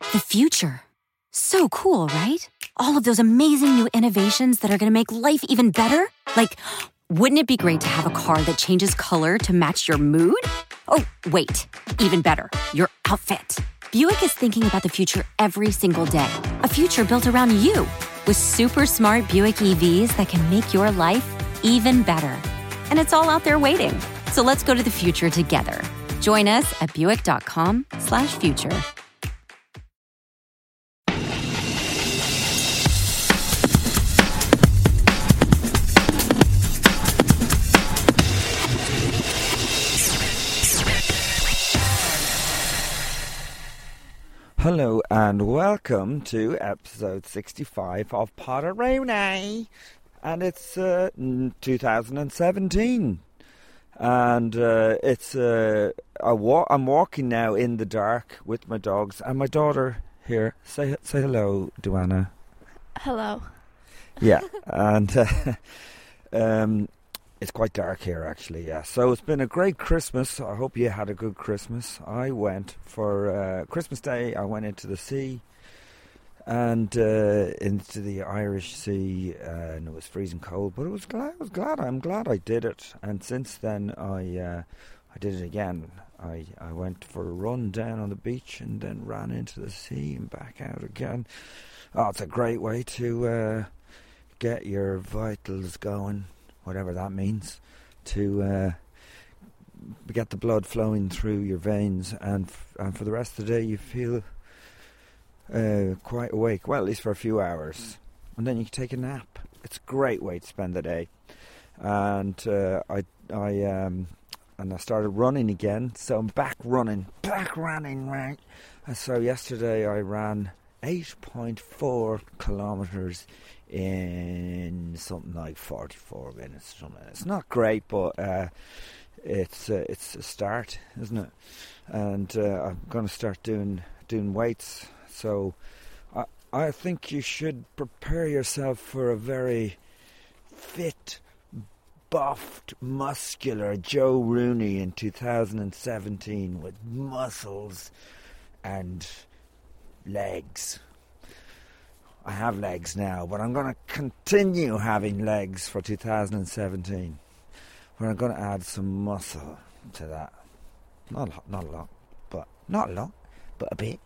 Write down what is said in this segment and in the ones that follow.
The future. So cool, right? All of those amazing new innovations that are going to make life even better. Like, wouldn't it be great to have a car that changes color to match your mood? Oh, wait, even better, your outfit. Buick is thinking about the future every single day. A future built around you with super smart Buick EVs that can make your life even better. And it's all out there waiting. So let's go to the future together. Join us at buick.com/future. Hello and welcome to episode 65 of Potterone. And it's uh, 2017. And uh, it's uh, a wa- I'm walking now in the dark with my dogs and my daughter here. Say say hello, Duana. Hello. Yeah, and uh, um, it's quite dark here, actually. Yeah, so it's been a great Christmas. I hope you had a good Christmas. I went for uh, Christmas Day. I went into the sea and uh, into the Irish Sea, uh, and it was freezing cold. But it was glad. I was glad. I'm glad I did it. And since then, I uh, I did it again. I I went for a run down on the beach and then ran into the sea and back out again. Oh, it's a great way to uh, get your vitals going whatever that means, to uh, get the blood flowing through your veins, and f- and for the rest of the day you feel uh, quite awake. Well, at least for a few hours, and then you can take a nap. It's a great way to spend the day. And uh, I I um, and I started running again, so I'm back running, back running, right. And so yesterday I ran 8.4 kilometers in something like 44 minutes. Something. It's not great, but uh, it's uh, it's a start, isn't it? And uh, I'm going to start doing doing weights. So I I think you should prepare yourself for a very fit, buffed, muscular Joe Rooney in 2017 with muscles and legs. I have legs now, but I'm going to continue having legs for 2017. Where I'm going to add some muscle to that. Not a lot, not a lot, but not a lot, but a bit.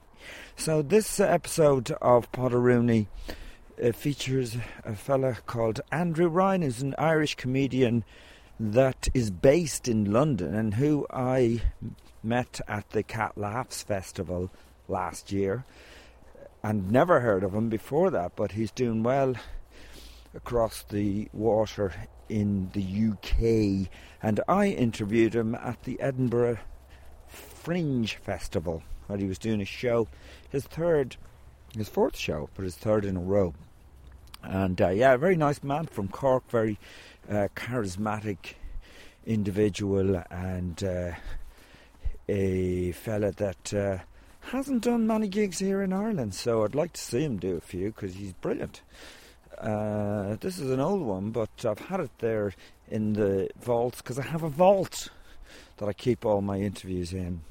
So this episode of Potteroonie uh, features a fella called Andrew Ryan, who's an Irish comedian that is based in London and who I met at the Cat Laughs Festival last year and never heard of him before that, but he's doing well across the water in the UK. And I interviewed him at the Edinburgh Fringe Festival where he was doing a show, his third, his fourth show, but his third in a row. And uh, yeah, a very nice man from Cork, very uh, charismatic individual, and uh, a fella that uh, hasn't done many gigs here in Ireland, so I'd like to see him do a few because he's brilliant. Uh, this is an old one, but I've had it there in the vault because I have a vault that I keep all my interviews in,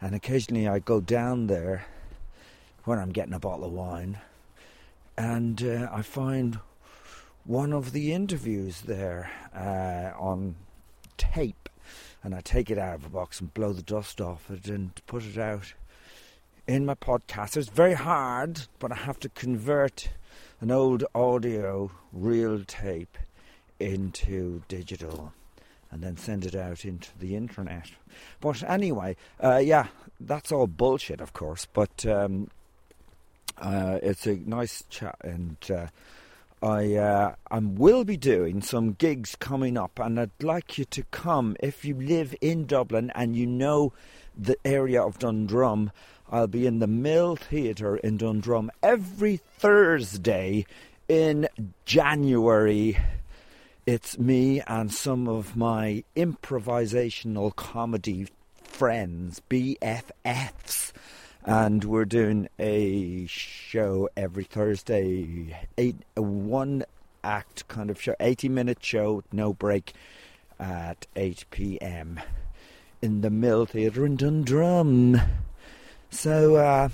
and occasionally I go down there when I'm getting a bottle of wine, and uh, I find one of the interviews there uh, on tape, and I take it out of a box and blow the dust off it and put it out in my podcast. It's very hard, but I have to convert an old audio reel tape into digital and then send it out into the internet. But anyway, uh, yeah, that's all bullshit, of course, but um, uh, it's a nice chat and. Uh, I uh, I will be doing some gigs coming up, and I'd like you to come if you live in Dublin and you know the area of Dundrum, I'll be in the Mill Theatre in Dundrum every Thursday in January. It's me and some of my improvisational comedy friends, BFFs, and we're doing a show every Thursday, eight a one act kind of show, eighty minute show, no break, at eight p.m. in the Mill Theatre in Dundrum. So uh,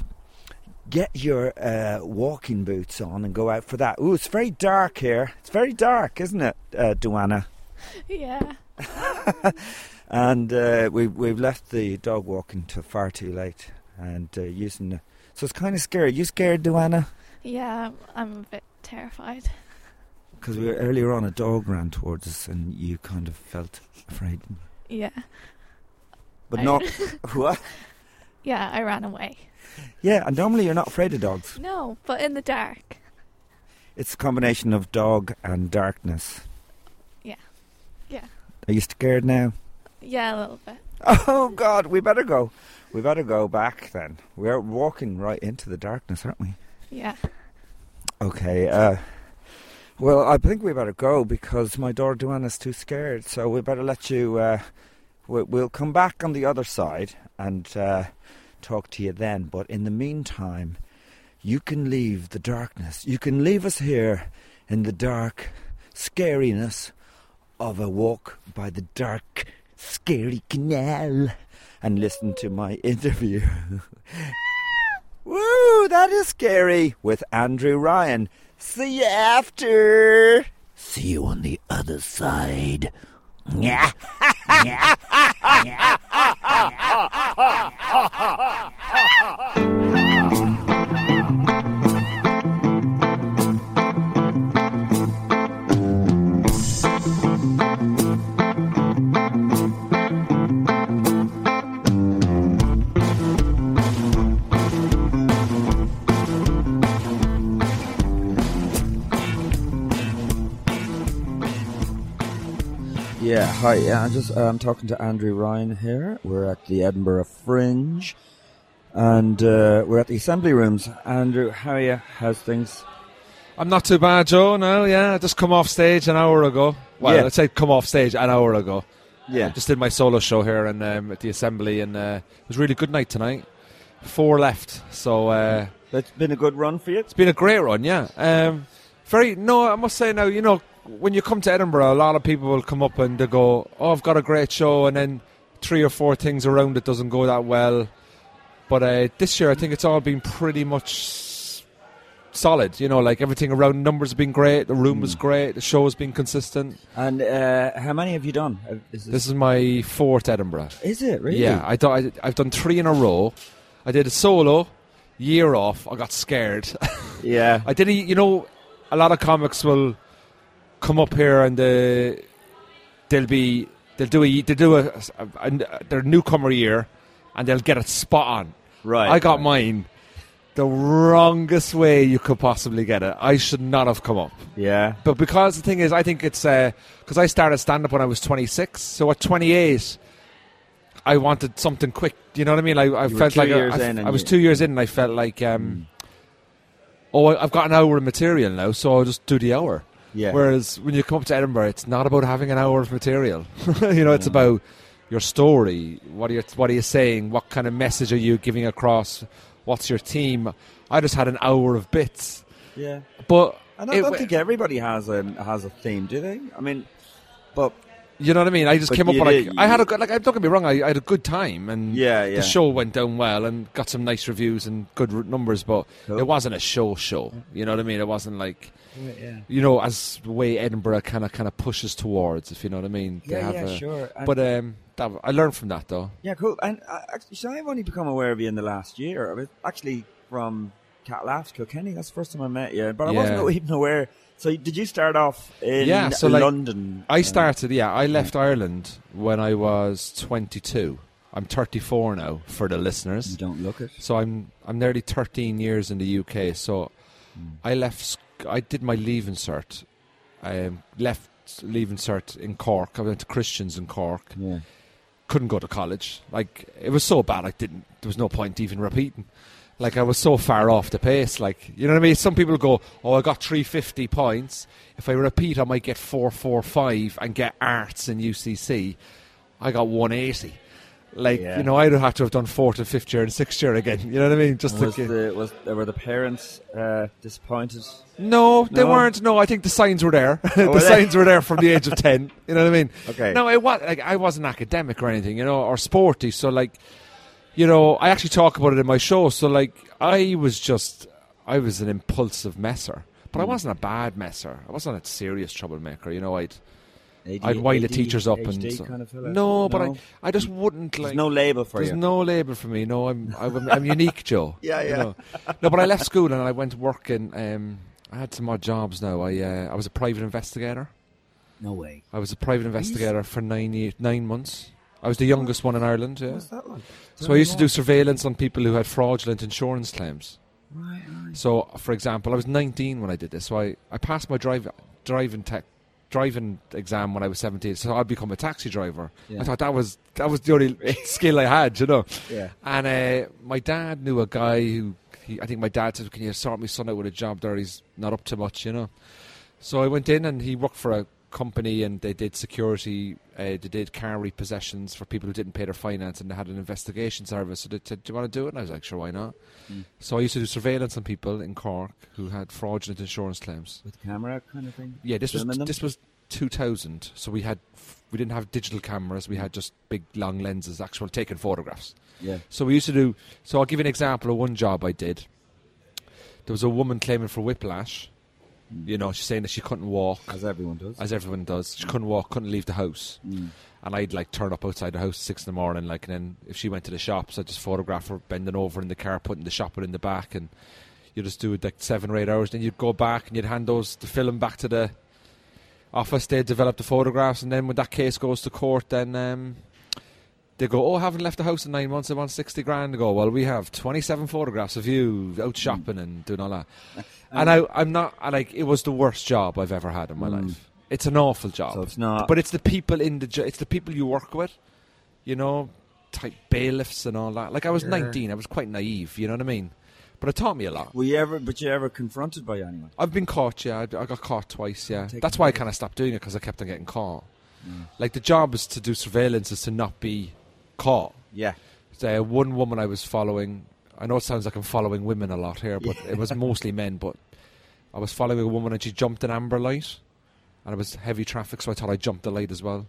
get your uh, walking boots on and go out for that. Ooh, it's very dark here. It's very dark, isn't it, uh, Duana? Yeah. and uh, we we've left the dog walking till far too late and uh, using the, so it's kind of scary. You scared, Duana? Yeah, I'm a bit terrified. Because we were earlier on, a dog ran towards us, and you kind of felt afraid. Yeah. But I- not what? Yeah, I ran away. Yeah, and normally you're not afraid of dogs. No, but in the dark. It's a combination of dog and darkness. Yeah. Yeah. Are you scared now? Yeah, a little bit. Oh God, we better go. We better go back then. We're walking right into the darkness, aren't we? Yeah. Okay. Uh, well, I think we better go because my daughter Duana's too scared. So we better let you. Uh, we'll come back on the other side and uh, talk to you then. But in the meantime, you can leave the darkness. You can leave us here in the dark scariness of a walk by the dark, scary canal and listen to my interview. Woo, that is scary with Andrew Ryan. See you after. See you on the other side. Yeah. Yeah, hi. Yeah, I'm just I'm talking to Andrew Ryan here. We're at the Edinburgh Fringe, and uh, we're at the Assembly Rooms. Andrew, how are you? How's things? I'm not too bad, Joe. No, yeah, I just come off stage an hour ago. Well, Yeah. I'd say come off stage an hour ago. Yeah, Just did my solo show here and um, at the Assembly, and uh, it was a really good night tonight. Four left, so uh, that's been a good run for you. it's been a great run. Yeah, um, very. No, I must say now, you know, when you come to Edinburgh, a lot of people will come up and they go, "Oh, I've got a great show," and then three or four things around it doesn't go that well. But uh, this year, I think it's all been pretty much solid. You know, like everything around numbers have been great. The room was great. The show has been consistent. And uh, how many have you done? Uh, Is this, This is my fourth Edinburgh. is it really? Yeah, I do, I, I've done three in a row. I did a solo, year off. I got scared. yeah. I did. A, you know, a lot of comics will come up here and uh, they'll be they'll do a they do a, a, a their newcomer year, and they'll get it spot on. Right. I got mine the wrongest way you could possibly get it. I should not have come up. Yeah. But because the thing is, I think it's because I started stand up when I was 26. So at 28, I wanted something quick. Do you know what I mean? I, I felt like years I, I, I was two years in, and I felt like, um, oh, I've got an hour of material now, so I'll just do the hour. Yeah. Whereas when you come up to Edinburgh, it's not about having an hour of material. you know, it's about your story. What are you, what are you saying? What kind of message are you giving across? What's your team? I just had an hour of bits, yeah. but And I it don't wa- think everybody has a has a theme, do they? I mean, but You know what I mean? I just But came up you with like did- I had a good like don't get me wrong, I, I had a good time and Yeah, yeah. the show went down well and got some nice reviews and good r- numbers, but Cool. it wasn't a show show. You know what I mean? It wasn't like yeah. you know as the way Edinburgh kind of kind of pushes towards, if you know what I mean. They Yeah, have yeah, a- sure. And- But um, that, I learned from that though. Yeah, cool. And uh, actually, so I've only become aware of you in the last year. I was actually from Cat Laughs, Kilkenny. That's the first time I met you. But I Yeah. wasn't even aware. So did you start off in Yeah, so, like, London? I Uh, started, yeah, I left Ireland when I was 22. I'm 34 now for the listeners. You don't look it. So I'm I'm nearly 13 years in the UK. So I left. I did my leaving cert. I um, left leaving cert in Cork. I went to Christians in Cork, Yeah. couldn't go to college. Like it was so bad, I didn't. There was no point even repeating. Like I was so far off the pace. Like you know what I mean. Some people go, "Oh, I got three fifty points. If I repeat, I might get four four five and get arts in UCC." I got one eighty. Like Yeah. you know, I'd have to have done fourth and fifth year and sixth year again. You know what I mean? Just to was get- the was were the parents uh, disappointed? No, they No? weren't. No, I think the signs were there. the were signs were there from the age of ten. You know what I mean? Okay. No, it was like I wasn't academic or anything, you know, or sporty. So like, you know, I actually talk about it in my show. So like, I was just, I was an impulsive messer, but I Hmm. wasn't a bad messer. I wasn't a serious troublemaker. You know, I'd AD, I'd wind the teachers up and so- kind of fella? no, but No? I I just wouldn't There's no label for There's you. There's no label for me. No, I'm I'm, I'm unique, Joe. Yeah, you yeah. know. No, but I left school and I went to work in. Um, I had some odd jobs. Now I uh, I was a private investigator. no way. I was a private investigator for nine ye- nine months. I was the youngest one in Ireland. Yeah. What's that like? So I used to do surveillance on people who had fraudulent insurance claims. Right, right. So, for example, I was 19 when I did this. So I, I passed my drive, driving tech, driving exam when I was 17. So I'd become a taxi driver. Yeah. I thought that was that was the only skill I had, you know. Yeah. And uh, my dad knew a guy who, he, I think my dad said, "Can you sort my son out with a job there? He's not up to much, you know." So I went in, and he worked for a company, and they did security. Uh, they did car repossessions for people who didn't pay their finance, and they had an investigation service. So they said, "Do you want to do it?" And I was like, "Sure, why not?" Mm. So I used to do surveillance on people in Cork who had fraudulent insurance claims. With camera kind of thing. Yeah, this was them? this was 2000. So we had we didn't have digital cameras. We had just big long lenses, actual taking photographs. Yeah. So we used to do. So I'll give you an example of one job I did. There was a woman claiming for whiplash. You know, she's saying that she couldn't walk, As everyone does. as everyone does. She couldn't walk, couldn't leave the house. Mm. And I'd like turn up outside the house at six in the morning, like, and then if she went to the shops, I'd just photograph her bending over in the car, putting the shopping in the back, and you'd just do it like seven or eight hours. Then you'd go back and you'd hand those the film back to the office. They'd develop the photographs, and then when that case goes to court, then um, they go, "Oh, I haven't left the house in nine months. I want sixty grand." They go, "Well, we have twenty-seven photographs of you out shopping and doing all that." and I, I'm not I like it was the worst job I've ever had in my Mm. life. It's an awful job. So it's not. But it's the people in the jo- it's the people you work with, you know, type bailiffs and all that. Like I was Yeah. 19, I was quite naive, you know what I mean? But it taught me a lot. were you ever? But you ever confronted by anyone? I've been caught, yeah. I, I got caught twice, yeah. Taken That's why I kind of stopped doing it because I kept on getting caught. Mm. Like the job is to do surveillance, is to not be caught. Yeah. So, one woman I was following. I know it sounds like I'm following women a lot here, but it was mostly men. But I was following a woman and she jumped an amber light, and it was heavy traffic, so I thought I jumped the light as well.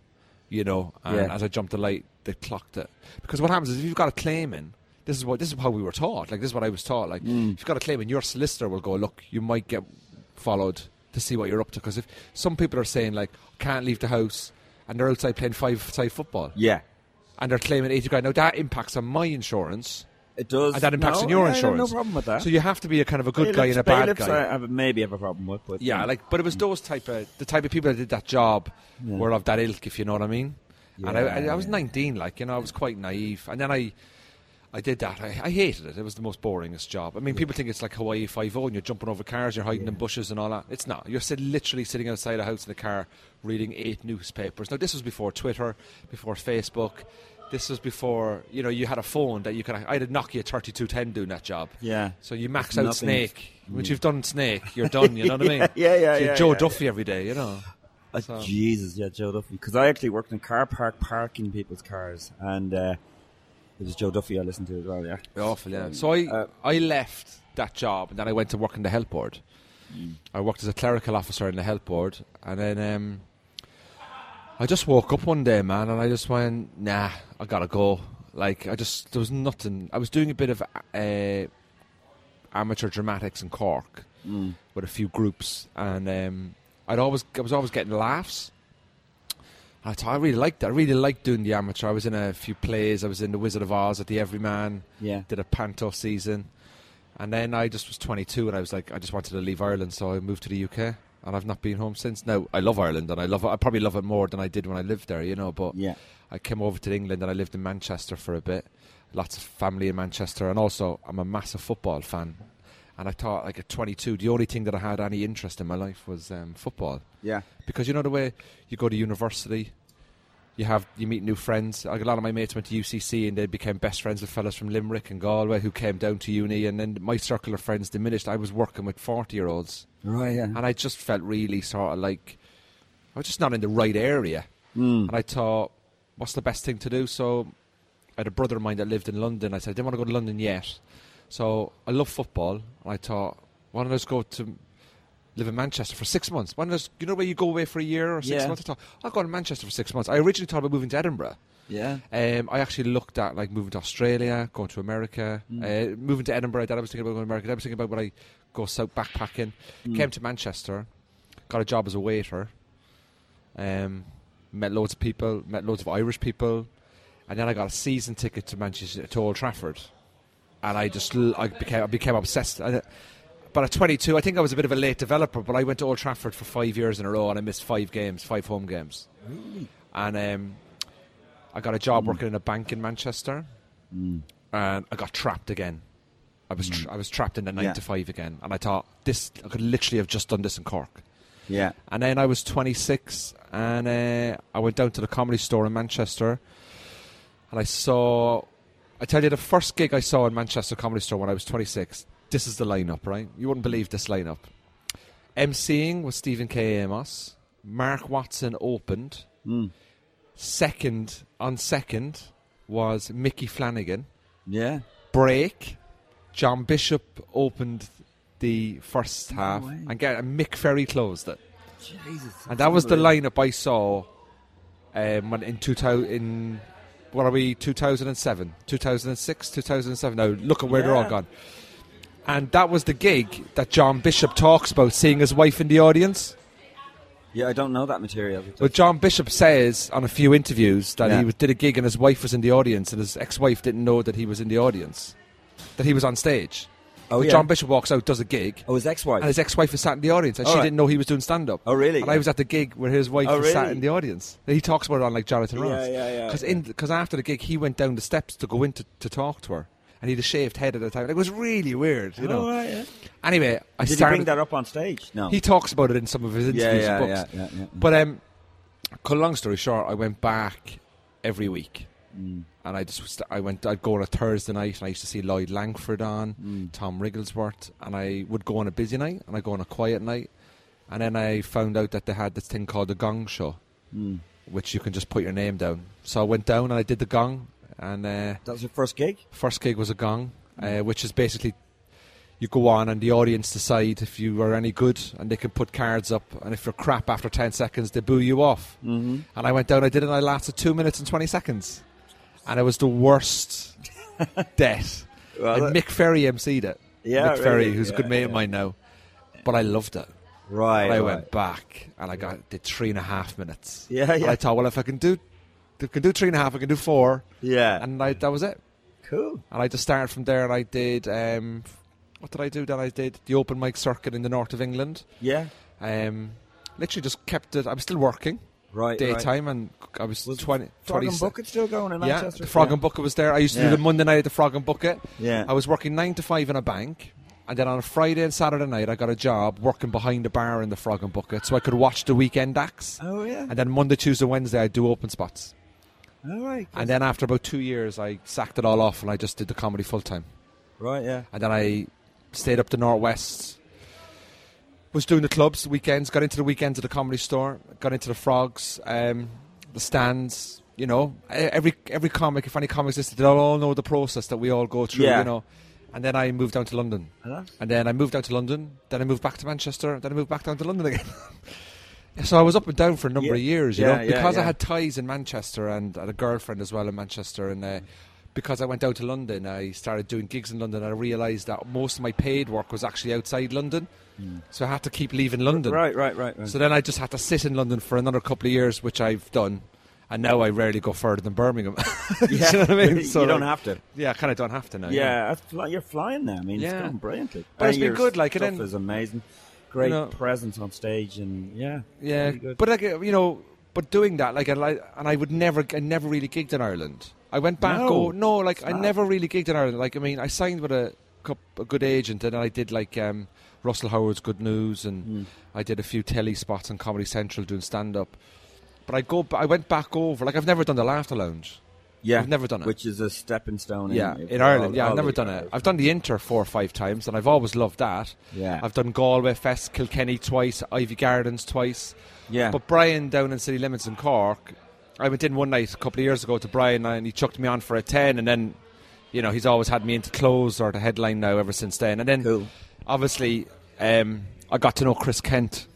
You know, and Yeah. as I jumped the light, they clocked it. Because what happens is if you've got a claim in, this is what this is how we were taught. Like this is what I was taught. Like Mm. if you've got a claim in, your solicitor will go, look, you might get followed to see what you're up to. Because if some people are saying like can't leave the house and they're outside playing five-side football Yeah. And they're claiming 80 grand. Now that impacts on my insurance, It does. And that impacts no, on your yeah, I have No problem with that. so you have to be a kind of a good guy Bailiffs- and a bad guy. I have, maybe have a problem with, but yeah, like, but it was those type of the type of people that did that job Yeah. were of that ilk, if you know what I mean. and I, I, I was 19, like you know, I was quite naive, and then I, I did that. I, I hated it. It was the most boringest job. I mean, people think it's like Hawaii Five O, and you're jumping over cars, you're hiding in bushes and all that. It's not. You're sit, literally sitting outside a house in a car, reading eight newspapers. Now, this was before Twitter, before Facebook. This was before you know you had a phone that you could. I had a Nokia 3210 doing that job. yeah. So you max There's out nothing- Snake. Once you've done Snake, you're done. You know what I mean? Yeah, yeah, So you're yeah, Joe yeah, Duffy every day. You know. Uh, So- Jesus, yeah, Joe Duffy. Because I actually worked in car park parking people's cars, and uh, it was Joe Duffy I listened to as well. Yeah, Awful, yeah. So I Uh, I left that job and then I went to work in the health board. I worked as a clerical officer in the health board, and then um, I just woke up one day, man, and I just went, nah, I gotta go. Like I just there was nothing. I was doing a bit of uh, amateur dramatics in Cork mm. with a few groups, and um, I'd always I was always getting laughs. I really liked that. I really liked doing the amateur. I was in a few plays. I was in the Wizard of Oz at the Everyman yeah. did a panto season, and then I just was 22, and I was like, I just wanted to leave Ireland, so I moved to the UK, and I've not been home since. Now I love Ireland, and I love it. I probably love it more than I did when I lived there, you know. But Yeah, I came over to England, and I lived in Manchester for a bit. Lots of family in Manchester, and also I'm a massive football fan. And I thought, like at 22, the only thing that I had any interest in my life was um, football yeah, because you know the way you go to university, you have you meet new friends. Like a lot of my mates went to UCC and they became best friends with fellas from Limerick and Galway who came down to uni, and then my circle of friends diminished. I was working with forty year olds, Right, yeah. and I just felt really sort of like I was just not in the right area. Mm. And I thought, what's the best thing to do? So I had a brother of mine that lived in London. I said, I didn't want to go to London yet. So I love football. And I thought, why don't I just go to live in Manchester for six months? Don't I just, you know where you go away for a year or six Yeah. months? I thought, I'll go to Manchester for six months. I originally thought about moving to Edinburgh. Yeah. Um, I actually looked at like moving to Australia, going to America, Mm. uh, moving to Edinburgh. Then I was thinking about going to America. Then I was thinking about when I go south backpacking. Mm. Came to Manchester, got a job as a waiter. Um, met loads of people, met loads of Irish people, and then I got a season ticket to Manchester to Old Trafford, and I just I became I became obsessed. I, but at 22, I think I was a bit of a late developer. But I went to Old Trafford for five years in a row, and I missed five games, five home games, Really? and um, I got a job working in a bank in Manchester, Mm. and I got trapped again. I was tra- I was trapped in the nine Yeah. to five again, and I thought this I could literally have just done this in Cork. Yeah. And then I was 26, and uh, I went down to the comedy store in Manchester, and I saw. I tell you, the first gig I saw in Manchester Comedy Store when I was 26. This is the lineup, right? You wouldn't believe this lineup. MCing was Stephen K. Amos. Mark Watson opened. Mm. Second on second was Micky Flanagan. Yeah. Break. John Bishop opened the first half, way. and, get, and Mick Ferry closed it. Jesus. And that was the lineup I saw um, when in 2000 in what are we 2007 2006 2007 now look at where they're all gone and that was the gig that John Bishop talks about seeing his wife in the audience Yeah, I don't know that material. but John Bishop says on a few interviews that Yeah. he did a gig and his wife was in the audience and his ex-wife didn't know that he was in the audience that he was on stage oh, yeah. John Bishop walks out does a gig oh, his ex-wife. and his ex-wife was sat in the audience and All she right. didn't know he was doing stand-up oh, really? and I was at the gig where his wife Oh, was sat in the audience. He talks about it on like Jonathan Ross. yeah, yeah, Because yeah. in because after the gig, he went down the steps to go in to, to talk to her, and he had a shaved head at the time. It was really weird, you know. Oh, right, yeah. Anyway, I Did he started. bring that up on stage? No. He talks about it in some of his interviews yeah, and yeah, books. yeah, yeah. But um, cut a long story short, I went back every week, Mm. and I just I went. I'd go on a Thursday night, and I used to see Lloyd Langford on, Mm. Tom Wrigglesworth, and I would go on a busy night, and I go on a quiet night, and then I found out that they had this thing called the Gong Show Mm. which you can just put your name down. So I went down and I did the gong, and uh, That was your first gig? first gig was a gong, uh, which is basically you go on and the audience decide if you are any good, and they can put cards up, and if you're crap after ten seconds, they boo you off. Mm-hmm. And I went down, I did it, and I lasted two minutes and twenty seconds, and it was the worst death. Well, and Mick Ferry emceed it. yeah, Mick Ferry, really, who's a good mate yeah. of mine now, but I loved it. Right. And I right. went back and I got did three and a half minutes. Yeah, And yeah. I thought, well, if I can do, I can do three and a half, I can do four, Yeah. and I, that was it. cool. And I just started from there, and I did. Um, what did I do? Then I did the open mic circuit in the north of England. Yeah. Um, literally just kept it. I was still working Right. right. daytime, and I was, Was 20, Frog 20 and Bucket still going in Yeah, Manchester? the Frog and Bucket was there. I used to Yeah. do the Monday night at the Frog and Bucket. Yeah. I was working nine to five in a bank, and then on a Friday and Saturday night, I got a job working behind the bar in the Frog and Bucket, so I could watch the weekend acts. Oh yeah. And then Monday, Tuesday, Wednesday, I'd do open spots. All right. And then after about two years, I sacked it all off and I just did the comedy full time. right. Yeah. And then I stayed up the northwest. Was doing the clubs, the weekends. Got into the weekends at the comedy store. Got into the frogs, um, the stands. You know, every every comic, if any comics listed, they all know the process that we all go through. Yeah. You know. And then I moved down to London. That's- And then I moved down to London. Then I moved back to Manchester. Then I moved back down to London again. so I was up and down for a number Yeah. of years, you Yeah, know, yeah, because I had ties in Manchester and had a girlfriend as well in Manchester. And uh, because I went out to London, I started doing gigs in London. And I realised that most of my paid work was actually outside London. So I had to keep leaving London. Right. Right. Right. Right. So then I just had to sit in London for another couple of years, which I've done. And now I rarely go further than Birmingham. yeah. you know what I mean? So you don't like, have to. Yeah, I kind of don't have to now. Yeah, fly- you're flying now. I mean, Yeah. it's going brilliantly. But And it's been good, like, and then- is amazing. Great know- presence on stage, and yeah, Yeah, really but like you know, but doing that, like, and I, and I would never, I never really gigged in Ireland. I went back. No. oh no, like I never really gigged in Ireland. Like I mean, I signed with a, a good agent, and I did like um, Russell Howard's Good News, and Mm. I did a few telly spots on Comedy Central doing stand up. But I go. I went back over. Like I've never done the laughter lounge. Yeah, I've never done it. Which is a stepping stone. Yeah, in, in Ireland. all- Yeah, I've never done it. I've done the Inter four or five times, and I've always loved that. Yeah. I've done Galway Fest, Kilkenny twice, Iveagh Gardens twice. Yeah. But Brian down in City Limits in Cork, I went in one night a couple of years ago to Brian, and he chucked me on for a ten, and then, you know, he's always had me into close or the headline now ever since then. And then, Cool. obviously, um, I got to know Chris Kent.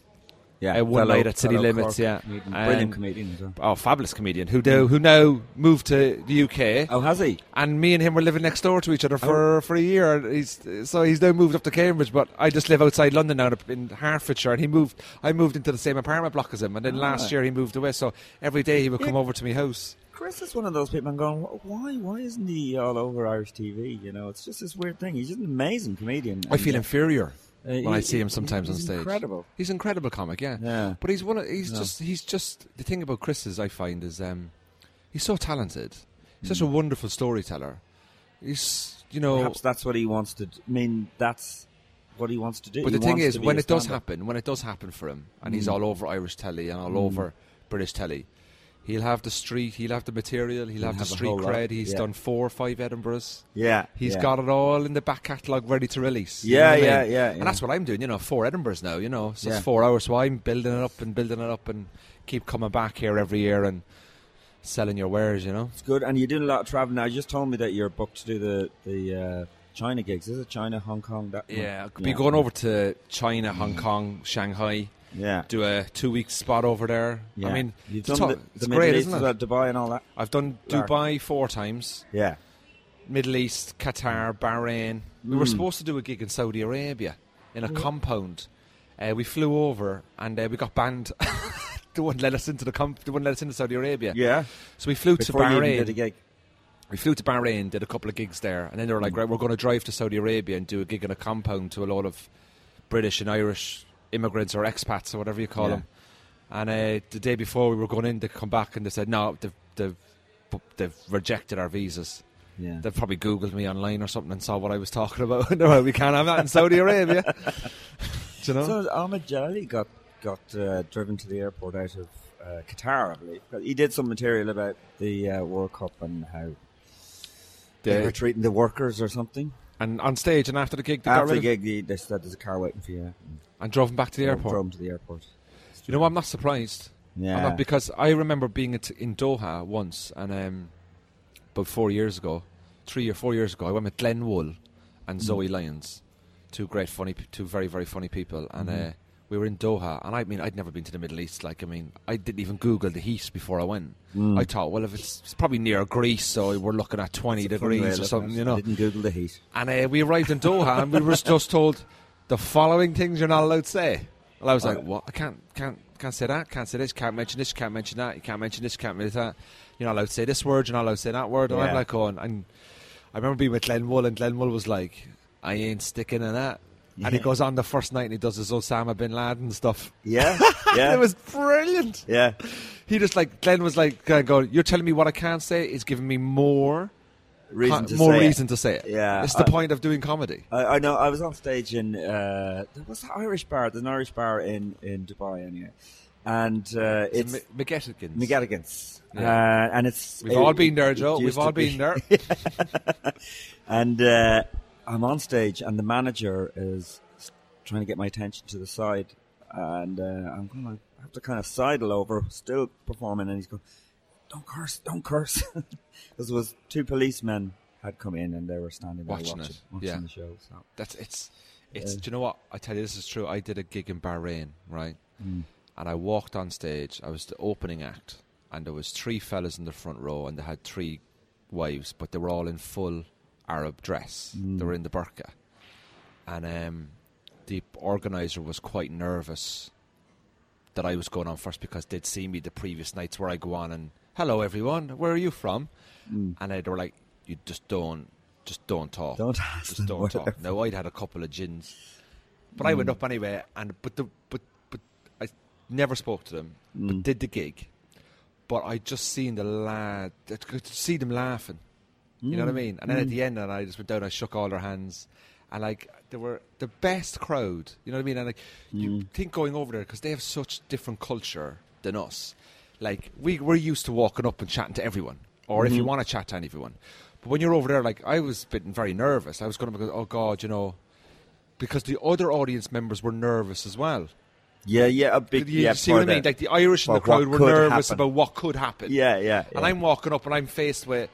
Yeah, uh, one fellow- night at City Limits, Cork yeah. comedian. And- brilliant comedian well. Oh, fabulous comedian who do, who now moved to the UK. Oh, has he? And me and him were living next door to each other for, for a year. He's so he's now moved up to Cambridge, but I just live outside London now in Hertfordshire. And he moved. I moved into the same apartment block as him, and then last right. year he moved away. So every day he would come over to my house. Chris is one of those people. I'm going, why? Why isn't he all over Irish TV? You know, it's just this weird thing. He's just an amazing comedian. I feel uh, inferior uh, when I see him he- sometimes on he's stage. Incredible. He's an incredible comic, yeah. Yeah. But he's one. Of, he's Yeah. just. He's just. The thing about Chris is, I find, is um, he's so talented. He's such a wonderful storyteller. He's, you know, Mm. Perhaps that's what he wants to. d- I mean, that's what he wants to do. But He the thing is, when it does happen, when it does happen for him, and he's Mm. all over Irish telly and all over British telly, he'll have the street, he'll have the material, he'll, He'll have, have the street whole lot, cred. He's yeah. done four or five Edinburghs. yeah, He's yeah. got it all in the back catalogue ready to release. you Yeah, know what I yeah, mean? yeah, And that's what I'm doing. You know, four Edinburghs now. You know, so Yeah. it's four hours. So I'm building it up and building it up and keep coming back here every year and selling your wares. You know. It's good, and you're doing a lot of traveling now. You just told me that you're booked to do the the uh, China gigs. Is it China, Hong Kong? That? Yeah, I'll be going over to China, Hong Kong, Shanghai. Yeah, Do a two-week spot over there. yeah. I mean, you've it's done the, it's the great, East isn't it? Dubai and all that. I've done Lark. Dubai four times, Yeah, Middle East, Qatar, Bahrain. We were Mm. supposed to do a gig in Saudi Arabia in a compound. Uh, we flew over and uh, we got banned. they wouldn't let us into the comp- they wouldn't let us into Saudi Arabia. yeah. So we flew Before to Bahrain. did a gig. We flew to Bahrain, did a couple of gigs there, and then they were Mm. like, "Right, we're going to drive to Saudi Arabia and do a gig in a compound to a lot of British and Irish immigrants or expats or whatever you call Yeah. them." And uh, the day before we were going in, they come back and they said, "No, they've they've, they've rejected our visas." Yeah. They've probably googled me online or something and saw what I was talking about. no, we can't have that in Saudi Arabia. Do you know? So Omid Djalili got got uh, driven to the airport out of uh, Qatar, I believe. He did some material about the uh, World Cup and how they The- were treating the workers or something. And on stage and after the gig, they got After rid the gig, they, they said there's a car waiting for you. And drove him back to the airport. Drove him to the airport. You know. I'm not surprised. Yeah. Not- because I remember being at, in Doha once, and um, about four years ago, three or four years ago, I went with Glenn Wool and Mm. Zoe Lyons, two great, funny, two very, very funny people, and Mm-hmm. uh, we were in Doha. And I mean, I'd never been to the Middle East. Like, I mean, I didn't even Google the heat before I went. Mm. I thought, well, if it's, it's probably near Greece, so we're looking at 20 It's a funny way degrees or something, you know. I didn't Google the heat. And uh, we arrived in Doha, and we were just told the following things you're not allowed to say. Well, I was like, Alright. what? I can't, can't, can't say that. Can't say this. Can't mention this. Can't mention that. You can't mention this. Can't mention that. You're not allowed to say this word. You're not allowed to say that word. And Yeah. I'm like, going, and I remember being with Glenn Wool, and Glenn Wool was like, I ain't sticking in that. And he goes on the first night and he does his Osama bin Laden stuff. Yeah, yeah, it was brilliant. yeah. He just like Glenn was like, going, "You're telling me what I can't say is giving me more, Reason con- to more say it. reason to say it." Yeah, it's the I- point of doing comedy. I, I know. I was on stage in uh, there was an Irish bar. There's an Irish bar in in Dubai anyway, and uh, it's M- McGettigans. McGettigans. Yeah. Uh, and it's We've it- all been there, Joe. We've all be- been there. and uh, I'm on stage, and the manager is trying to get my attention to the side, and uh, I'm going to have to kind of sidle over, still performing, and he's going, "Don't curse, don't curse," because there was two policemen had come in, and they were standing there Watching watching, it, watching yeah. the show. So. That's it's it's. Do you know what? I tell you, this is true. I did a gig in Bahrain, right? Mm. And I walked on stage. I was the opening act, and there was three fellas in the front row, and they had three wives, but they were all in full Arab dress. They were in the burqa, and um, the organizer was quite nervous that I was going on first because they'd seen me the previous nights where I go on and hello everyone, where are you from? Mm. And they were like, you just don't, just don't talk, Don't just don't where talk. they're I'd had a couple of gins, but I went Mm. up anyway, and but the but but I never spoke to them, Mm. but did the gig. But I just seen the lad, I could see them laughing. You know what I Mm. mean? And then at the end, and I just went down, I shook all their hands, and like they were the best crowd. You know what I mean? And like you Mm. think going over there because they have such different culture than us. like we we're used to walking up and chatting to everyone, or Mm-hmm. if you want to chat to anyone. But when you're over there, like I was getting very nervous. I was going to go, oh God, you know, because the other audience members were nervous as well. Yeah, yeah, a big. you yeah, see what I mean? Like the Irish in the crowd were nervous happen. about what could happen. Yeah, yeah. And yeah. I'm walking up and I'm faced with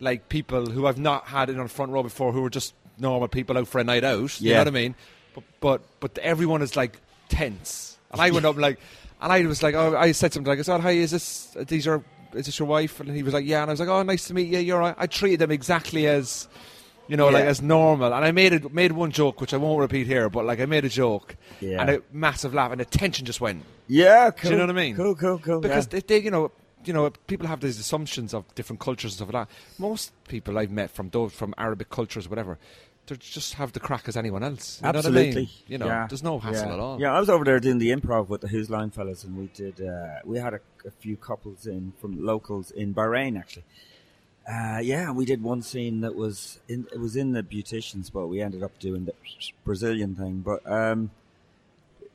like people who I've not had in on the front row before who are just normal people out for a night out. You Yeah. know what I mean? But but but everyone is like tense. And I went up like and I was like oh I said something like I said, Hi, is this these are is this your wife? And he was like, Yeah and I was like, Oh nice to meet you, you're right. I treated them exactly as you know, like Yeah. as normal. And I made it made one joke which I won't repeat here, but like I made a joke Yeah. and a massive laugh and the tension just went. Yeah, Do you know what I mean? Cool, cool, cool. Because yeah. they, they, you know, you know, people have these assumptions of different cultures and stuff like that. Most people I've met from those from Arabic cultures, whatever, they just have the crack as anyone else. You Absolutely. know what I mean? You know, yeah. there's no hassle yeah. at all. Yeah, I was over there doing the improv with the Whose Line fellas, and we did. Uh, we had a, a few couples in from locals in Bahrain, actually. Uh, yeah, we did one scene that was in. It was in the beauticians, but we ended up doing the Brazilian thing. But um,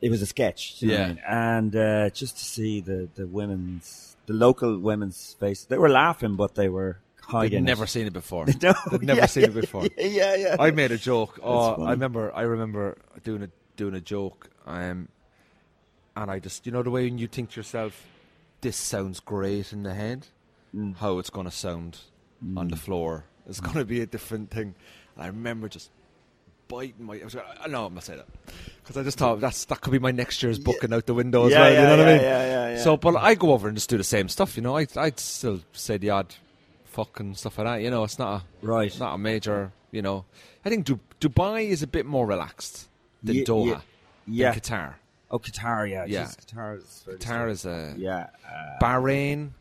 it was a sketch, you know I Yeah. mean? and uh, just to see the the women's, the local women's faces, they were laughing, but they were hiding. They'd it. never seen it before. No, They'd never yeah, seen it before. Yeah, yeah. yeah. I made a joke. Oh. I remember. I remember doing a doing a joke, um, and I just, you know, the way when you think to yourself, "This sounds great in the head," Mm. how it's going to sound on the floor is going to be a different thing. And I remember just biting my. I was like, "Uh, no, I'm not saying that because I just thought that's that could be my next year's booking out the window as Yeah, well. yeah, you know what I mean? yeah, yeah, yeah. So, but I go over and just do the same stuff. You know, I I'd still say the odd fucking stuff like that. You know, it's not a Right. it's not a major. You know, I think Du- Dubai is a bit more relaxed than Doha, ye- yeah. than Qatar. Oh, Qatar, yeah. Yeah. Jeez, Qatar is. Qatar is a Yeah. Uh, Bahrain.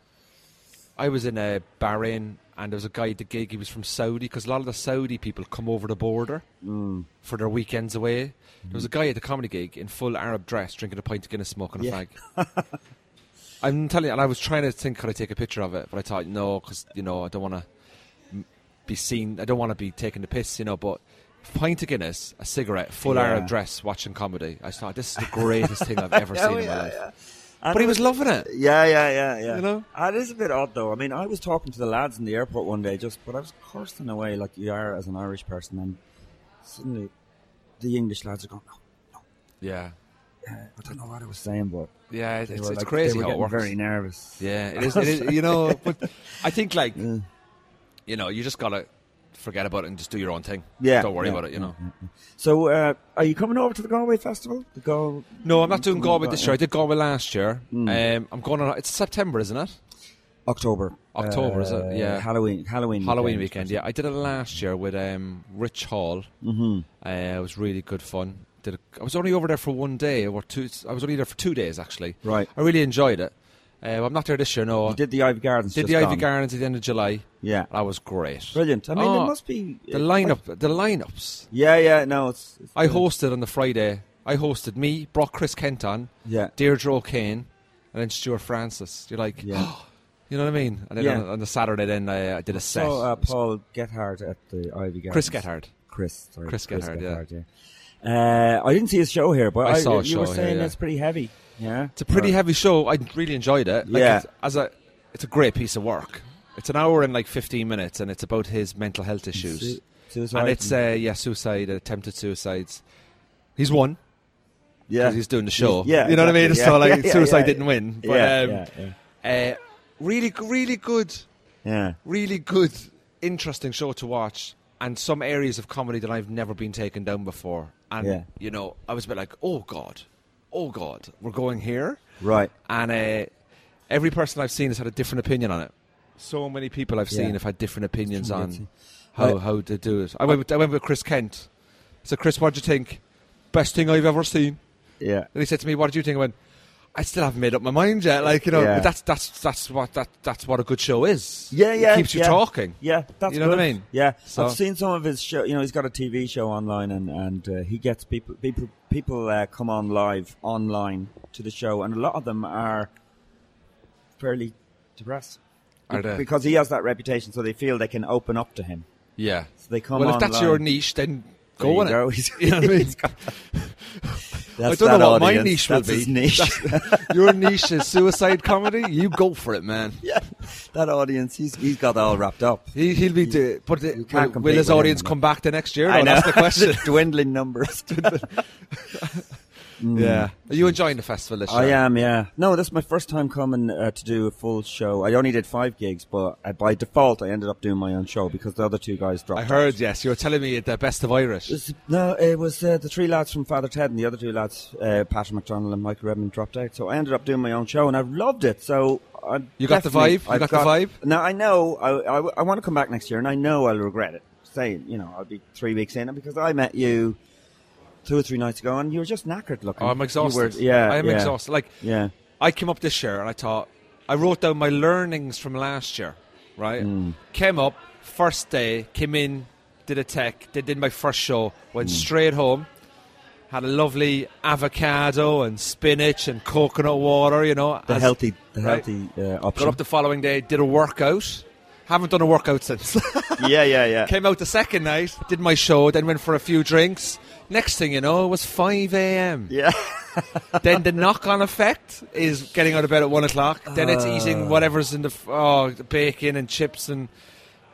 I was in a Bahrain, and there was a guy at the gig. He was from Saudi because a lot of the Saudi people come over the border mm, for their weekends away. There was a guy at the comedy gig in full Arab dress, drinking a pint of Guinness, smoking a Yeah. fag. I'm telling you, and I was trying to think, could I take a picture of it? But I thought, no, because you know, I don't want to be seen. I don't want to be taking the piss, you know. But pint of Guinness, a cigarette, full Yeah. Arab dress, watching comedy. I thought this is the greatest thing I've ever seen Oh, in my yeah, life. But he it was loving it. Yeah, yeah, yeah, yeah. You know? Ah, it is a bit odd though. I mean, I was talking to the lads in the airport one day, just but I was cursing away like you are as an Irish person, and suddenly the English lads are going, "No, no." Yeah, Uh, I don't know what I was saying, but yeah, it's, it's, like, crazy They were how it getting very nervous. Yeah, it is. It is you know, but I think like Yeah. you know, you just gotta forget about it and just do your own thing. Yeah, don't worry yeah, about it. You know. yeah, yeah. So, uh, are you coming over to the Galway Festival? The Gal- No, I'm not doing Galway back, this yeah. year. I did Galway last year. Mm. Um, I'm going on. It's September, isn't it? October. October, is it? Uh, Yeah. Halloween. Halloween. Halloween weekend. Yeah, I did it last year with um, Rich Hall. Mm-hmm. Uh, it was really good fun. Did a, I was only over there for one day or two. I was only there for two days actually. Right. I really enjoyed it. Uh, I'm not there this year. No, You did the Iveagh Gardens. Did the Iveagh gone. Gardens at the end of July. Yeah. That was great. Brilliant. I mean, Oh, it must be The lineup, the lineups. Yeah, yeah. No, it's. it's I hosted on the Friday. I hosted me, brought Chris Kent on, Yeah. Deirdre O'Kane, and then Stuart Francis. You're like, Yeah. you know what I mean? And then Yeah. on, on the Saturday, then I, I did a set. So uh, Paul Gethard at the Iveagh Gardens. Chris Gethard. Chris. Sorry, Chris Gethard, yeah. yeah. Uh, I didn't see his show here, but I I, saw a you were show here, saying yeah. it's pretty heavy. Yeah. It's a pretty Right. heavy show. I really enjoyed it. Like, Yeah. it's, as a, it's a great piece of work. It's an hour and like 15 minutes, and it's about his mental health issues. Suicide and it's uh, yeah, suicide, attempted suicides. He's won yeah. he's doing the show. Yeah, you know what I mean. exactly. So like, yeah, suicide yeah. didn't win, but yeah, um, yeah, yeah. Uh, really, really good, yeah. really good, interesting show to watch, and some areas of comedy that I've never been taken down before. And Yeah. you know, I was a bit like, oh god, oh god, we're going here. Right. And uh, every person I've seen has had a different opinion on it. So many people I've seen Yeah. have had different opinions on how I- how to do it. I went with, I went with Chris Kent. So Chris, what do you think? Best thing I've ever seen. Yeah. And he said to me, "What did you think?" I went, "I still haven't made up my mind yet." Like you know, Yeah. that's that's that's what that that's what a good show is. Yeah, yeah. it keeps you yeah. talking. Yeah, that's You know what I mean? Yeah, So- I've seen some of his show. You know, he's got a TV show online, and and uh, he gets people people people uh, come on live online to the show, and a lot of them are fairly depressed Are they? because he has that reputation, so they feel they can open up to him. Yeah. So they come well, if that's live. your niche, then There go you on go. it. You know what I mean? That's I don't know what my niche will be. niche. Your niche is suicide comedy. You go for it, man. yeah, that audience. He's he's got that all wrapped up. He, he'll be. Do, but the, will, will his with him, audience come back the next year? I No, know. That's the question. Dwindling numbers. Yeah. Are you enjoying the festival this year? I am, yeah. No, this is my first time coming uh, to do a full show. I only did five gigs, but uh, by default, I ended up doing my own show because the other two guys dropped. Out. I heard. out. Yes, you were telling me the best of Irish. It's- No, it was uh, the three lads from Father Ted and the other two lads, uh, Patrick McDonald and Michael Redmond, dropped out. So I ended up doing my own show, and I've loved it. So I You got the vibe? You I've got the vibe? Now I know I, I, I want to come back next year, and I know I'll regret it. Saying, you know, I'll be three weeks in, and because I met you two or three nights ago, and you were just knackered looking. Oh, I'm exhausted. were- yeah, I am yeah, exhausted. Like Yeah. I came up this year and I thought I wrote down my learnings from last year. Right, came up first day, came in, did a tech, did, did my first show, went straight home, had a lovely avocado and spinach and coconut water. You know, The as- healthy, the right. healthy uh, Got option. up the following day, did a workout. Haven't done a workout since. yeah, yeah, yeah. Came out the second night, did my show, then went for a few drinks. Next thing you know, it was 5 a.m. Yeah. then the knock-on effect is getting out of bed at one o'clock. Then it's ah. eating whatever's in the oh the bacon and chips and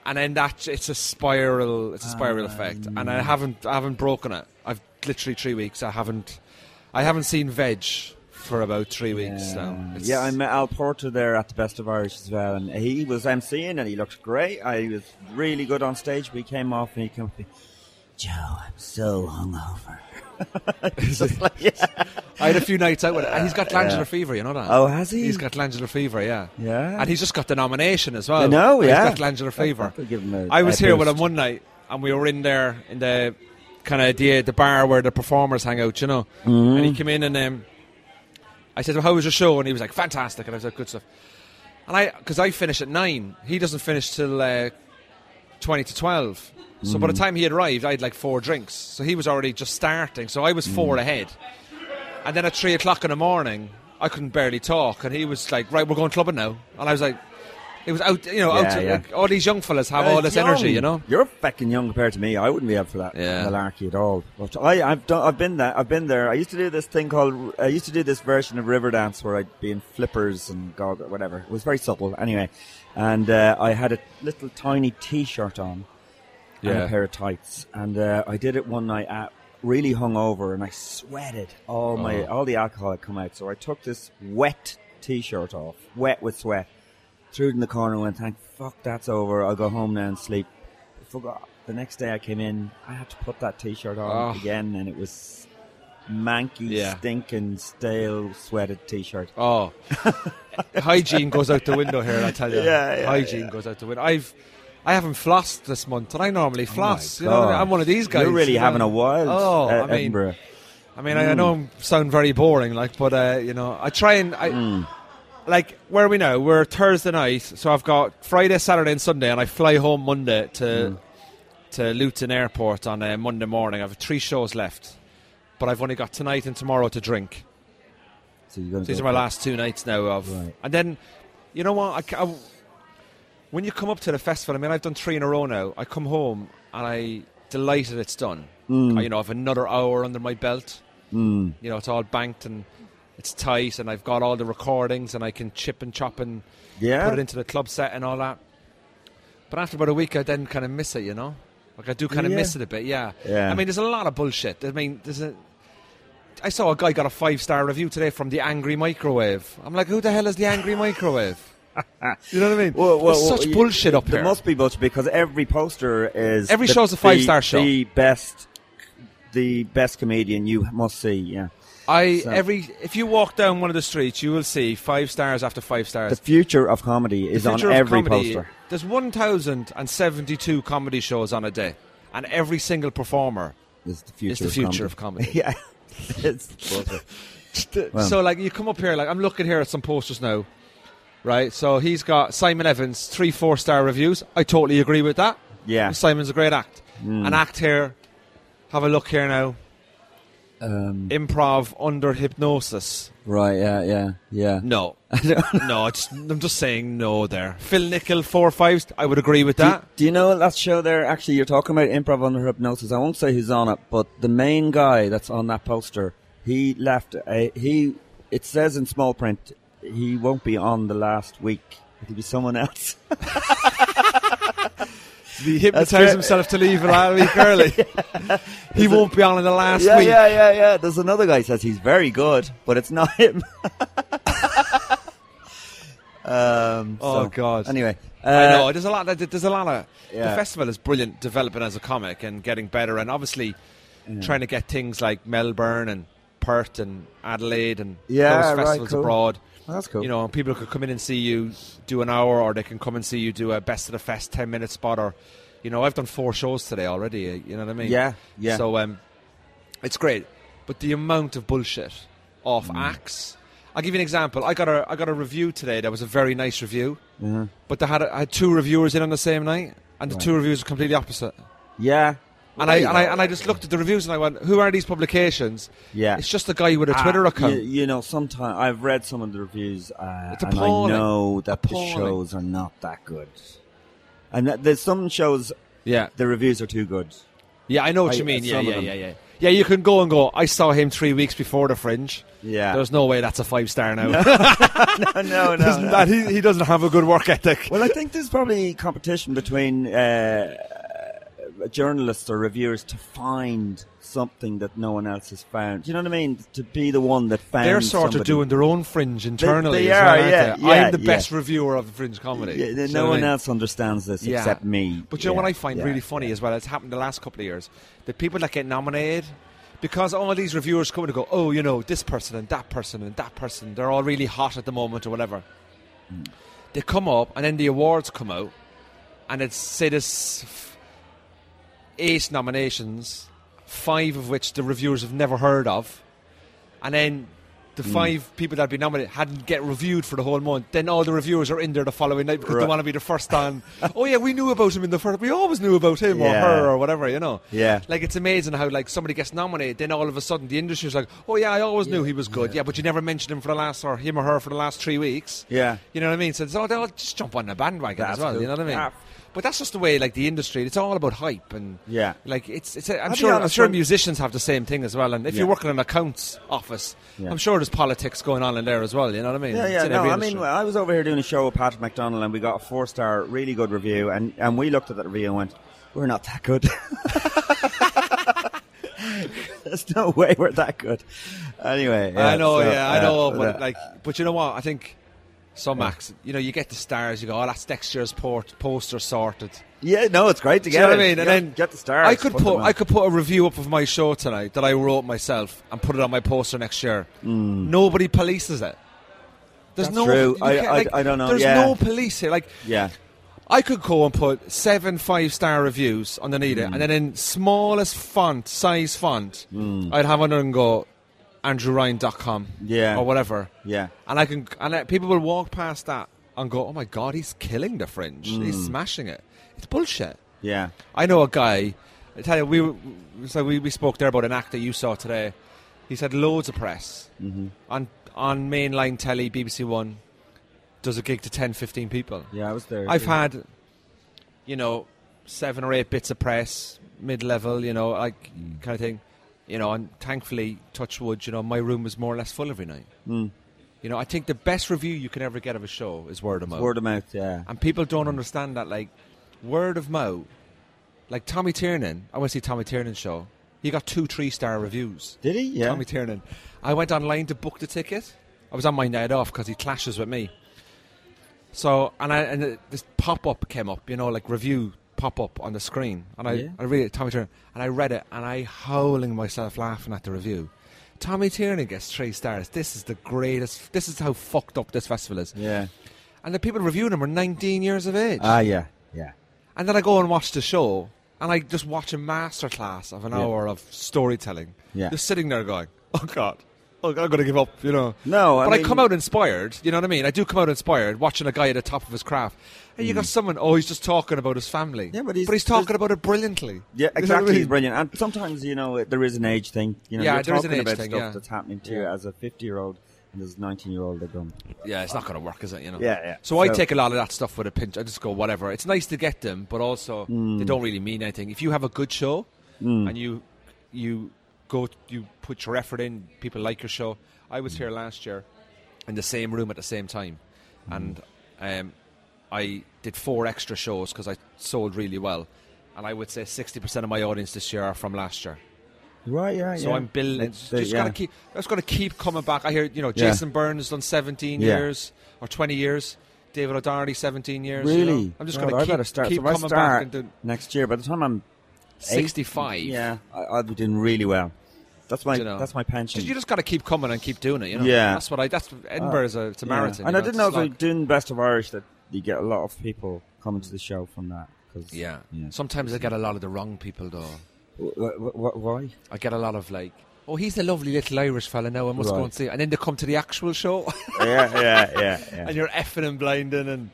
and then that it's a spiral. It's a spiral ah. effect, and I haven't I haven't broken it. I've literally three weeks. I haven't I haven't seen veg for about three weeks now. It's- Yeah, I met Al Porter there at the Best of Irish as well, and he was emceeing and he looked great. I was really good on stage, he came off and he came up Joe, I'm so hungover. Just like, yeah. I had a few nights out with it, and he's got glandular fever. You know that? Oh, has he? He's got glandular fever. Yeah. Yeah. And he's just got the nomination as well. I know, yeah. He's got glandular fever. That'll give him a- I was a here with him one night, and we were in there in the kind of the the bar where the performers hang out, you know. Mm-hmm. And he came in and um, I said, well, "How was your show?" And he was like, "Fantastic," and I was like, "Good stuff." And I, because I finish at nine, he doesn't finish till uh, twenty to twelve. So by the Mm-hmm. time he arrived, I had like four drinks. So he was already just starting. So I was four Mm. ahead. And then at three o'clock in the morning, I couldn't barely talk, and he was like, "Right, we're going clubbing now." And I was like, "It was out, you know, out Yeah, to, yeah. like, all these young fellas have Uh, all this young. energy, you know." You're fucking young compared to me. I wouldn't be up for that Yeah. malarkey at all. But I, I've done, I've been there. I've been there. I used to do this thing called. I used to do this version of Riverdance where I'd be in flippers and gog whatever. It was very subtle, anyway. And uh, I had a little tiny T-shirt on and a pair of tights, and uh, I did it one night at really hungover, and I sweated. All my Oh. all the alcohol had come out, so I took this wet T-shirt off, wet with sweat threw it in the corner and went, thank fuck that's over. I'll go home now and sleep. Forgot. The next day I came in, I had to put that t-shirt on Oh. again and it was manky, Yeah. stinking, stale, sweated t-shirt. Oh, hygiene goes out the window here. I tell you, Yeah, yeah, hygiene goes out the window. I've, I haven't flossed this month, and I normally floss. Oh you know, I mean? God. I'm one of these guys. You're really you know. having a wild Oh, uh, I mean, Edinburgh. I mean, I, I know I sound very boring, like, but uh, you know, I try and I. Mm. Like where are we now? We're Thursday night, so I've got Friday, Saturday, and Sunday, and I fly home Monday to Mm. to Luton Airport on uh, Monday morning. I have three shows left, but I've only got tonight and tomorrow to drink. So These are my for- last two nights now of, Right. and then, you know what? I, I- when you come up to the festival, I mean, I've done three in a row now. I come home and I delighted it's done. I, you know, I've another hour under my belt. Mm. You know, it's all banked and it's tight, and I've got all the recordings, and I can chip and chop and Yeah. put it into the club set and all that. But after about a week, I then kind of miss it. You know, like I do kind of Yeah. miss it a bit. Yeah. Yeah. I mean, there's a lot of bullshit. I mean, there's a. I saw a guy got a five star review today from the Angry Microwave. I'm like, who the hell is the Angry Microwave? You know what I mean? Well, well, There's well, such you- bullshit up There here. must be bullshit because every poster is Every the- show's a five-star show. The best, the best comedian you must see. Yeah, I So- every if you walk down one of the streets, you will see five stars after five stars. the future of comedy is The on future of every comedy- poster. There's 1,072 comedy shows on a day, and every single performer Is the future is the of future comedy. of comedy. yeah, it's. Uh, well- so like you come up here, like I'm looking here at some posters now, right? So he's got Simon Evans three four star reviews. I totally agree with that. Yeah. Simon's a great act. Mm. An act here. Have a look here now. Um, Improv under hypnosis. right. Yeah. Yeah. Yeah. No, no. It's, I'm just saying no there. Phil Nichol four fives. I would agree with Do, that. do you know that show there? Actually, you're talking about improv under hypnosis. I won't say who's on it, but the main guy that's on that poster, He left. A, he. It says in small print he won't be on the last week. It'll be someone else. He That's hypnotised himself to leave a week early. he won't be on in the last yeah, week. yeah, yeah, yeah. There's another guy who says he's very good, but it's not him. um, Oh, so, God. Anyway, uh, I know. There's a lot. There's a lot of. Yeah. The festival is brilliant, developing as a comic and getting better, and obviously trying to get things like Melbourne and Perth and Adelaide and Yeah, those right, festivals cool. abroad. That's cool. You know, people could come in and see you do an hour, or they can come and see you do a best of the fest ten minute spot, or you know, I've done four shows today already. You know what I mean? Yeah, yeah. So um, it's great, but the amount of bullshit off Mm. acts. I'll give you an example. I got a I got a review today that was a very nice review, but they had, I had two reviewers in on the same night, and the two reviews were completely opposite. yeah. And I and I and I just looked at the reviews and I went, "Who are these publications?" Yeah. it's just a guy with a Ah, Twitter account. You, you know, sometimes I've read some of the reviews, uh, and I know that Appalling. the shows are not that good. And that there's some shows yeah, the reviews are too good. yeah, I know what I- you mean. Yeah, yeah, yeah, yeah. Yeah, you can go and go. I saw him three weeks before the Fringe. Yeah. There's no way that's a five star now. no, no, There's no. not- he, he doesn't have a good work ethic. Well, I think there's probably competition between uh, uh, journalists or reviewers to find something that no one else has found. Do you know what I mean? To be the one that found. It. They're sort of doing their own Fringe internally. they as well, are, aren't yeah, they? yeah, I'm the yeah. best reviewer of the Fringe comedy. Yeah, you no know what I one mean? else understands this Yeah. except me. But you know what I find really funny as well? It's happened the last couple of years. The people that get nominated, because all these reviewers come in and go, oh, you know, this person and that person and that person, they're all really hot at the moment or whatever. Hmm. They come up and then the awards come out, and it's say f- eight nominations, five of which the reviewers have never heard of, and then. The Hmm. five people that had been nominated hadn't get reviewed for the whole month. Then all the reviewers are in there the following night because they want to be the first on. oh yeah, we knew about him in the first. We always knew about him or her or whatever, you know. Yeah. Like it's amazing how like somebody gets nominated, then all of a sudden the industry's like, oh yeah, I always knew he was good. Yeah. but you never mentioned him for the last or him or her for the last three weeks. Yeah. You know what I mean? So it's all, they'll just jump on the bandwagon That's as well. cool. You know what I mean? But that's just the way like the industry. It's all about hype and Yeah. like it's. it's I'm I'll sure. I'm sure musicians have the same thing as well. And if Yeah. you're working in an accounts office, Yeah. I'm sure there's politics going on in there as well. You know what I mean? Yeah, yeah. No, I mean. I was over here doing a show with Patrick McDonald, and we got a four-star, really good review, and and we looked at that review and went, "We're not that good." There's no way we're that good. Anyway, yeah, I know, so, yeah, I uh, know, but uh, like, but you know what? I think some acts, you know, you get the stars, you go, oh, that's next year's port, poster sorted. yeah, no, it's great to Do you get. know what I mean? And Get- then get the stars. I could them put. I could put a review up of my show tonight that I wrote myself and put it on my poster next year. Mm. Nobody polices it. There's. That's no, true. I- I- like, I don't know, There's yeah. no police here. Like, Yeah, I could go and put seven five star reviews underneath it, and mm. then in smallest font, size font, mm. I'd have under and go andrewryan.com Yeah. or whatever. yeah. And I can, and uh, people will walk past that and go, "Oh my god, he's killing the fringe. He's smashing it." It's bullshit. Yeah. I know a guy. I tell you, we so we, we spoke there about an act that you saw today. He's had loads of press Mm-hmm. on on mainline telly, BBC One. Does a gig to 10, 15 people. Yeah, I was there. I've too. had, you know, seven or eight bits of press, mid level, you know, like Mm. kind of thing. You know, and thankfully, touch wood, you know, my room was more or less full every night. Mm. You know, I think the best review you can ever get of a show is word of mouth. word of mouth. Yeah. And people don't understand that, like, word of mouth. Like Tommy Tiernan, I went to see Tommy Tiernan's show. He got two three star reviews. Did he? Yeah. Tommy Tiernan. I went online to book the ticket. I was on my night off because he clashes with me. So and I and this pop up came up, you know, like review pop up on the screen, and I Yeah. I read it, Tommy Tiernan, and I read it, and I howling myself laughing at the review. Tommy Tiernan gets three stars. This is the greatest. This is how fucked up this festival is. Yeah. And the people reviewing him are 19 years of age. Ah, yeah. Yeah. And then I go and watch the show, and I just watch a masterclass of an Yeah. hour of storytelling. Yeah. Just sitting there going, oh, God. Oh, I'm going to give up, you know. No, I but I come out inspired, you know what I mean? I do come out inspired watching a guy at the top of his craft. And you got someone, oh, he's just talking about his family. Mm. Yeah, but he's- but he's talking about it brilliantly. Yeah, You know I exactly. He's brilliant. And sometimes, you know, there is an age thing. You know, Yeah, you're there is an talking age about thing, stuff yeah. that's happening to you Yeah. as a 50 year old and there's a 19 year old that don't. Yeah, it's not going to work, is it? You know. Yeah, yeah. So, I take a lot of that stuff with a pinch. I just go whatever. It's nice to get them, but also Mm. they don't really mean anything. If you have a good show and you you go, you put your effort in. People like your show. I was here last year in the same room at the same time, and um, I did four extra shows because I sold really well. And I would say 60% of my audience this year are from last year. Right, yeah, So yeah. I'm building. It's just yeah. gotta keep. That's gotta keep coming back. I hear you know Yeah. Jason Byrne has done 17 Yeah. years or 20 years. David O'Doherty 17 years. you Really? know. I'm just gonna I keep, start. keep so coming start back next year. By the time I'm eight- 65. yeah, I, I'll be doing really well. That's my You know. that's my pension. You just got to keep coming and keep doing it. You know. Yeah. That's what I. That's Edinburgh is a. It's a Yeah. marathon. And I didn't know if slog. doing Best of Irish that you get a lot of people coming to the show from that. Cause, Yeah. yeah. Sometimes I get a lot of the wrong people though. Wh- wh- why? I get a lot of like, oh, he's a lovely little Irish fella now. I must go and see. And then they come to the actual show, yeah, yeah, yeah, yeah. and you're effing and blinding, and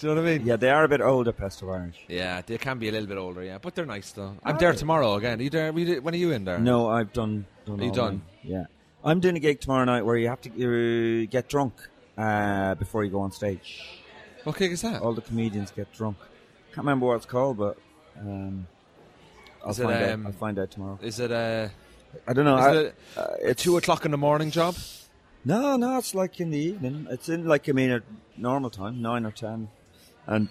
do you know what I mean? yeah, they are a bit older, Best of Irish. Yeah, they can be a little bit older, yeah, but they're nice though. I'm Are there they? tomorrow again. Are you there? Were you- When are you in there? No, I've done. done Are you all done? mine. Yeah, I'm doing a gig tomorrow night where you have to uh, get drunk uh, before you go on stage. What gig is that? All the comedians get drunk. Can't remember what it's called, but um, I'll Is it, find um, out. I'll find out tomorrow. Is it a, I don't know. is I- it uh, a it's two o'clock in the morning job? No, no, it's like in the evening. It's in like I mean at normal time, nine or ten. And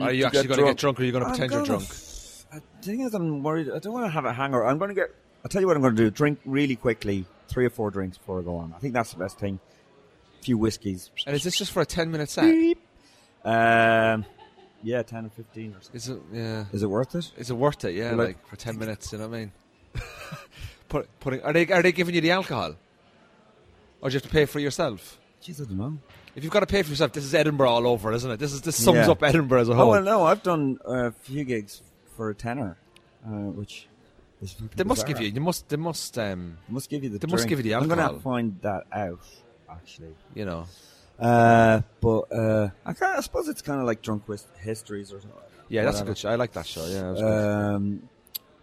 Are you actually going to get drunk, or are you going to pretend you're drunk? f- uh, The thing is, I'm worried. I don't want to have a hangover. I'm going to get. I'll tell you what I'm going to do. Drink really quickly, three or four drinks before I go on. I think that's the best thing. A few whiskeys. And is this just for a ten minute set? Beep. Um, yeah, ten or fifteen or something. Is it? Yeah. Is it worth it? Is it worth it? Yeah, Well, like for ten minutes. You know what I mean? Put, putting are they are they giving you the alcohol, or do you have to pay for yourself? Jeez, I don't know. If you've got to pay for yourself, this is Edinburgh all over, isn't it? This is this sums Yeah. up Edinburgh as a whole. Oh well, no, I've done a few gigs for a tenner, uh, which is they must bizarre. give you. They must. They must. Um, They must give you the. They must give you the I'm gonna have alcohol. to find that out, actually. you know. Uh, but uh, I, kind I suppose it's kind of like drunk with histories or something. Yeah, that's a good show. I like that show. Yeah. that was good. Um,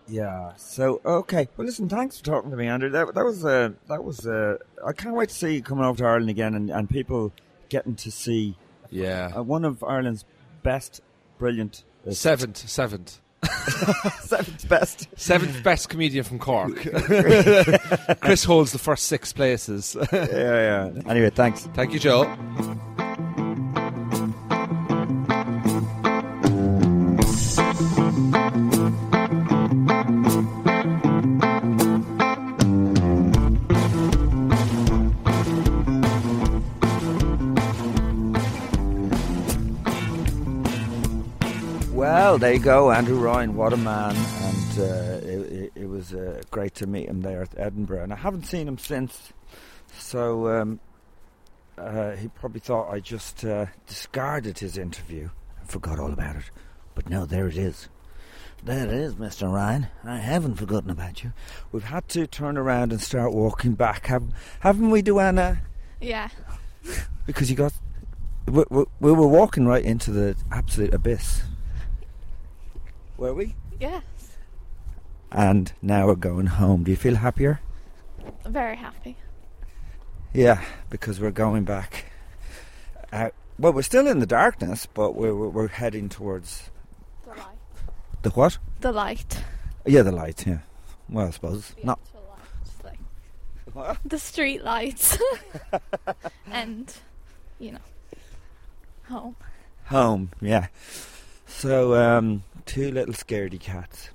yeah. So okay. Well, listen. Thanks for talking to me, Andrew. That, that was uh, that was. Uh, I can't wait to see you coming over to Ireland again, and, and people getting to see yeah. uh, one of Ireland's best, brilliant, uh, seventh, seventh, seventh best. seventh best comedian from Cork. Chris holds the first six places. yeah, yeah. Anyway, thanks. Thank you, Joe. Well, there you go, Andrew Ryan. What a man! And uh, it, it, was uh, great to meet him there at Edinburgh. And I haven't seen him since, so um, uh, he probably thought I just uh, discarded his interview and forgot all about it. But no, there it is. There it is, Mr. Ryan. I haven't forgotten about you. We've had to turn around and start walking back, have, haven't we, Duana? Yeah. Because you got. We, we, we were walking right into the absolute abyss. Were we? Yes. And now we're going home. Do you feel happier? Very happy. Yeah, because we're going back. Out. Well, we're still in the darkness, but we're we're, we're heading towards The light. the what? The light. Yeah, the light. Yeah. Well, I suppose The not. lights, like the street lights. and, you know, home. Home. Yeah. So, um, two little scaredy cats.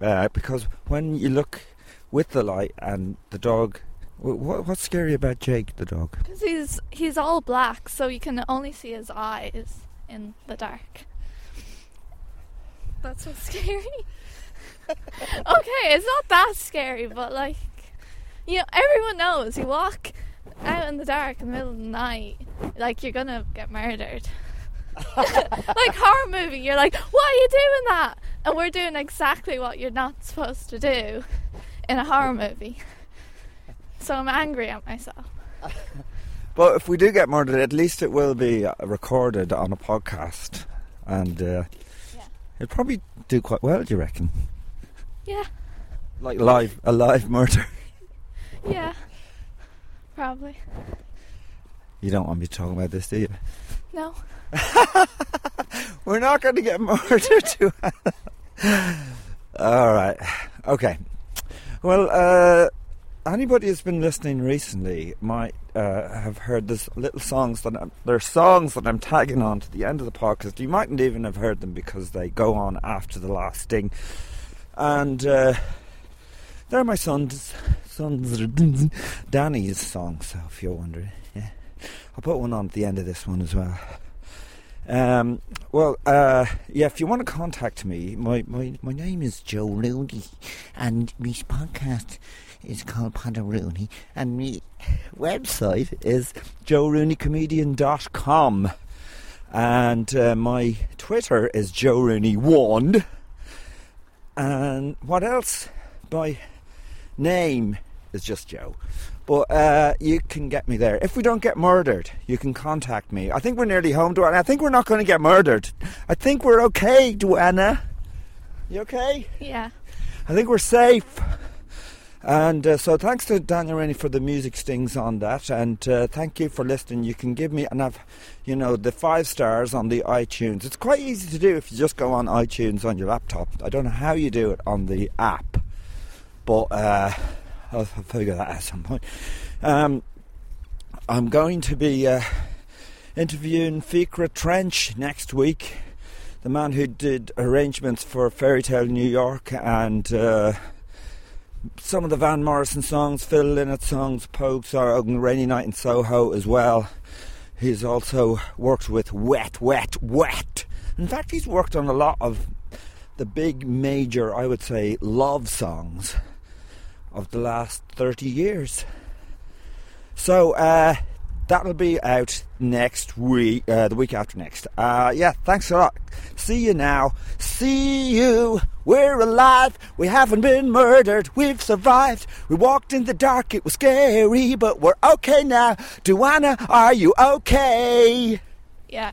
Uh, because when you look with the light and the dog, what, what's scary about Jake, the dog? Because he's, he's all black, so you can only see his eyes in the dark. That's what's scary. okay, it's not that scary, but like, you know, everyone knows you walk out in the dark in the middle of the night, like you're gonna get murdered. like horror movie, you're like, why are you doing that? And we're doing exactly what you're not supposed to do in a horror movie. So I'm angry at myself. But if we do get murdered, at least it will be uh, recorded on a podcast, and uh, Yeah. it'll probably do quite well. Do you reckon? Yeah, Like live, a live murder. yeah, probably. You don't want me talking about this, do you? No. We're not going to get murdered. To All right. Okay. Well, uh, anybody who's been listening recently might uh, have heard this little songs that I'm, they're songs that I'm tagging on to the end of the podcast. You mightn't even have heard them because they go on after the last sting, and uh, they're my son's son's Danny's songs. So if you're wondering, I'll put one on at the end of this one as well. Um, well, uh, yeah, if you want to contact me, my, my, my name is Joe Rooney, and my podcast is called Padda Rooney, and my website is joerooneycomedian.com. And uh, my Twitter is Joe Rooney1. And what else? My name is just Joe. But uh, you can get me there. If we don't get murdered, you can contact me. I think we're nearly home, Duana. I think we're not going to get murdered. I think we're okay, Duana. You okay? Yeah. I think we're safe. And uh, so thanks to Daniel Rainey for the music stings on that. And uh, thank you for listening. You can give me, and I've, you know, the five stars on the iTunes. It's quite easy to do if you just go on iTunes on your laptop. I don't know how you do it on the app. But uh, I'll figure that out at some point. Um, I'm going to be uh, interviewing Fiachra Trench next week, the man who did arrangements for Fairy Tale New York and uh, some of the Van Morrison songs, Phil Lynott songs, Pogues or Rainy Night in Soho as well. He's also worked with Wet, Wet, Wet. In fact, he's worked on a lot of the big major, I would say, love songs of the last 30 years. So uh, that'll be out next week, uh, the week after next. Uh, yeah, thanks a lot. See you now. See you. We're alive. We haven't been murdered. We've survived. We walked in the dark. It was scary, but we're okay now. Duana, are you okay? Yeah.